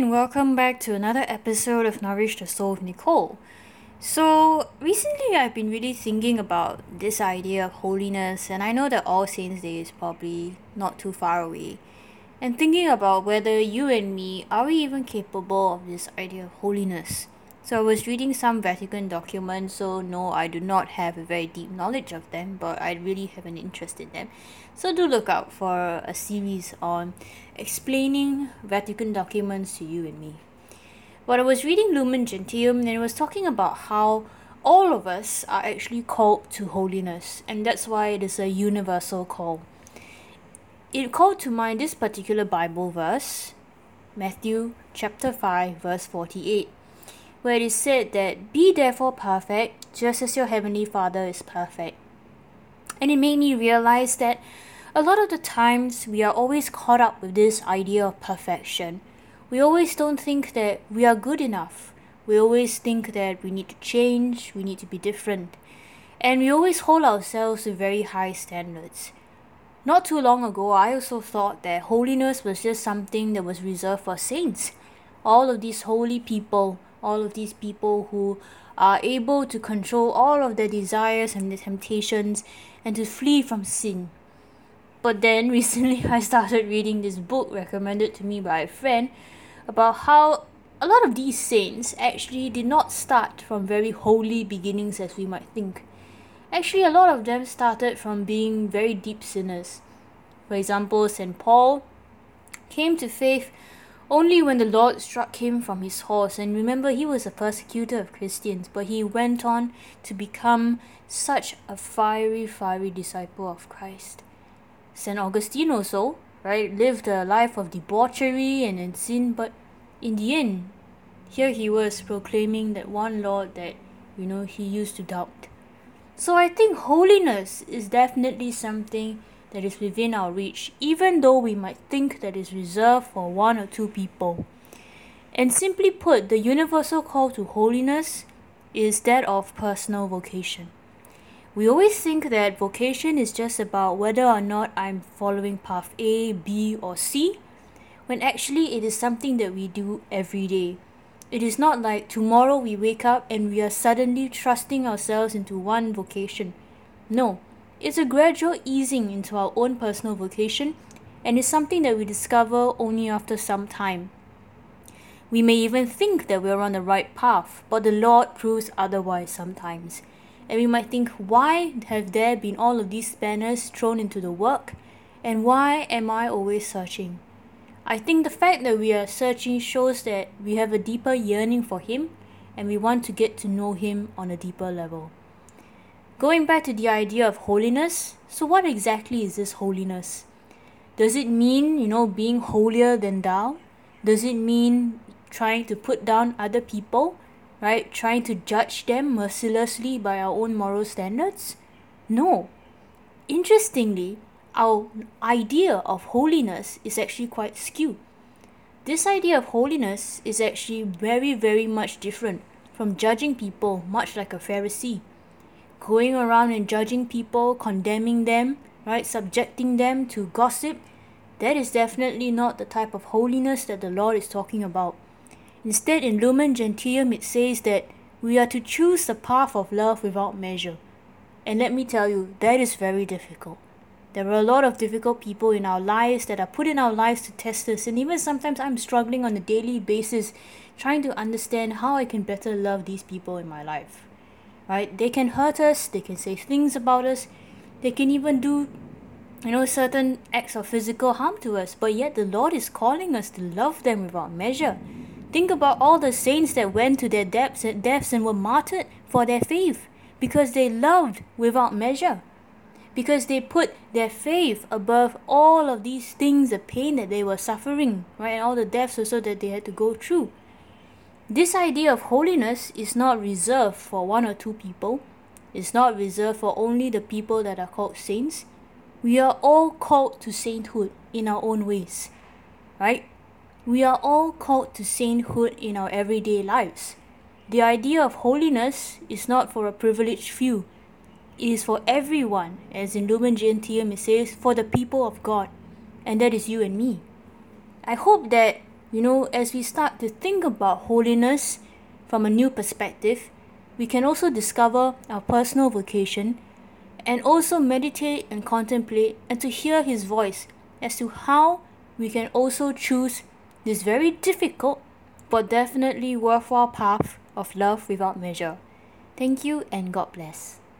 and welcome back to another episode of Nourish the Soul with Nicole. So, recently I've been really thinking about this idea of holiness, and I know that All Saints' Day is probably not too far away. And thinking about whether you and me are we even capable of this idea of holiness. So I was reading some Vatican documents, so no, I do not have a very deep knowledge of them, but I really have an interest in them. So do look out for a series on explaining Vatican documents to you and me. But I was reading Lumen Gentium and it was talking about how all of us are actually called to holiness, and that's why it is a universal call. It called to mind this particular Bible verse, Matthew chapter 5, verse 48 where it is said that, Be therefore perfect, just as your heavenly Father is perfect. And it made me realize that a lot of the times we are always caught up with this idea of perfection. We always don't think that we are good enough. We always think that we need to change, we need to be different. And we always hold ourselves to very high standards. Not too long ago, I also thought that holiness was just something that was reserved for saints. All of these holy people all of these people who are able to control all of their desires and their temptations and to flee from sin. But then recently I started reading this book recommended to me by a friend about how a lot of these saints actually did not start from very holy beginnings as we might think. Actually, a lot of them started from being very deep sinners. For example, St. Paul came to faith only when the Lord struck him from his horse. And remember, he was a persecutor of Christians, but he went on to become such a fiery, fiery disciple of Christ. St. Augustine also, right, lived a life of debauchery and in sin, but in the end, here he was proclaiming that one Lord that, you know, he used to doubt. So I think holiness is definitely something that is within our reach, even though we might think that is reserved for one or two people. And simply put, the universal call to holiness is that of personal vocation. We always think that vocation is just about whether or not I'm following path A, B, or C, when actually it is something that we do every day. It is not like tomorrow we wake up and we are suddenly trusting ourselves into one vocation. No, it's a gradual easing into our own personal vocation and is something that we discover only after some time. We may even think that we're on the right path, but the Lord proves otherwise sometimes. And we might think, why have there been all of these banners thrown into the work? And why am I always searching? I think the fact that we are searching shows that we have a deeper yearning for Him and we want to get to know Him on a deeper level. Going back to the idea of holiness, so what exactly is this holiness? Does it mean, you know, being holier than thou? Does it mean trying to put down other people, right? Trying to judge them mercilessly by our own moral standards? No. Interestingly, our idea of holiness is actually quite skewed. This idea of holiness is actually very, very much different from judging people, much like a Pharisee going around and judging people, condemning them, right, subjecting them to gossip, that is definitely not the type of holiness that the Lord is talking about. Instead, in Lumen Gentium, it says that we are to choose the path of love without measure. And let me tell you, that is very difficult. There are a lot of difficult people in our lives that are put in our lives to test us, and even sometimes I'm struggling on a daily basis trying to understand how I can better love these people in my life right? They can hurt us, they can say things about us, they can even do you know certain acts of physical harm to us, but yet the Lord is calling us to love them without measure. Think about all the saints that went to their depths and deaths and were martyred for their faith because they loved without measure. Because they put their faith above all of these things, the pain that they were suffering, right, and all the deaths also that they had to go through. This idea of holiness is not reserved for one or two people. It's not reserved for only the people that are called saints. We are all called to sainthood in our own ways, right? We are all called to sainthood in our everyday lives. The idea of holiness is not for a privileged few. It is for everyone, as in Lumen Gentium it says, for the people of God, and that is you and me. I hope that you know, as we start to think about holiness from a new perspective, we can also discover our personal vocation and also meditate and contemplate and to hear His voice as to how we can also choose this very difficult but definitely worthwhile path of love without measure. Thank you and God bless.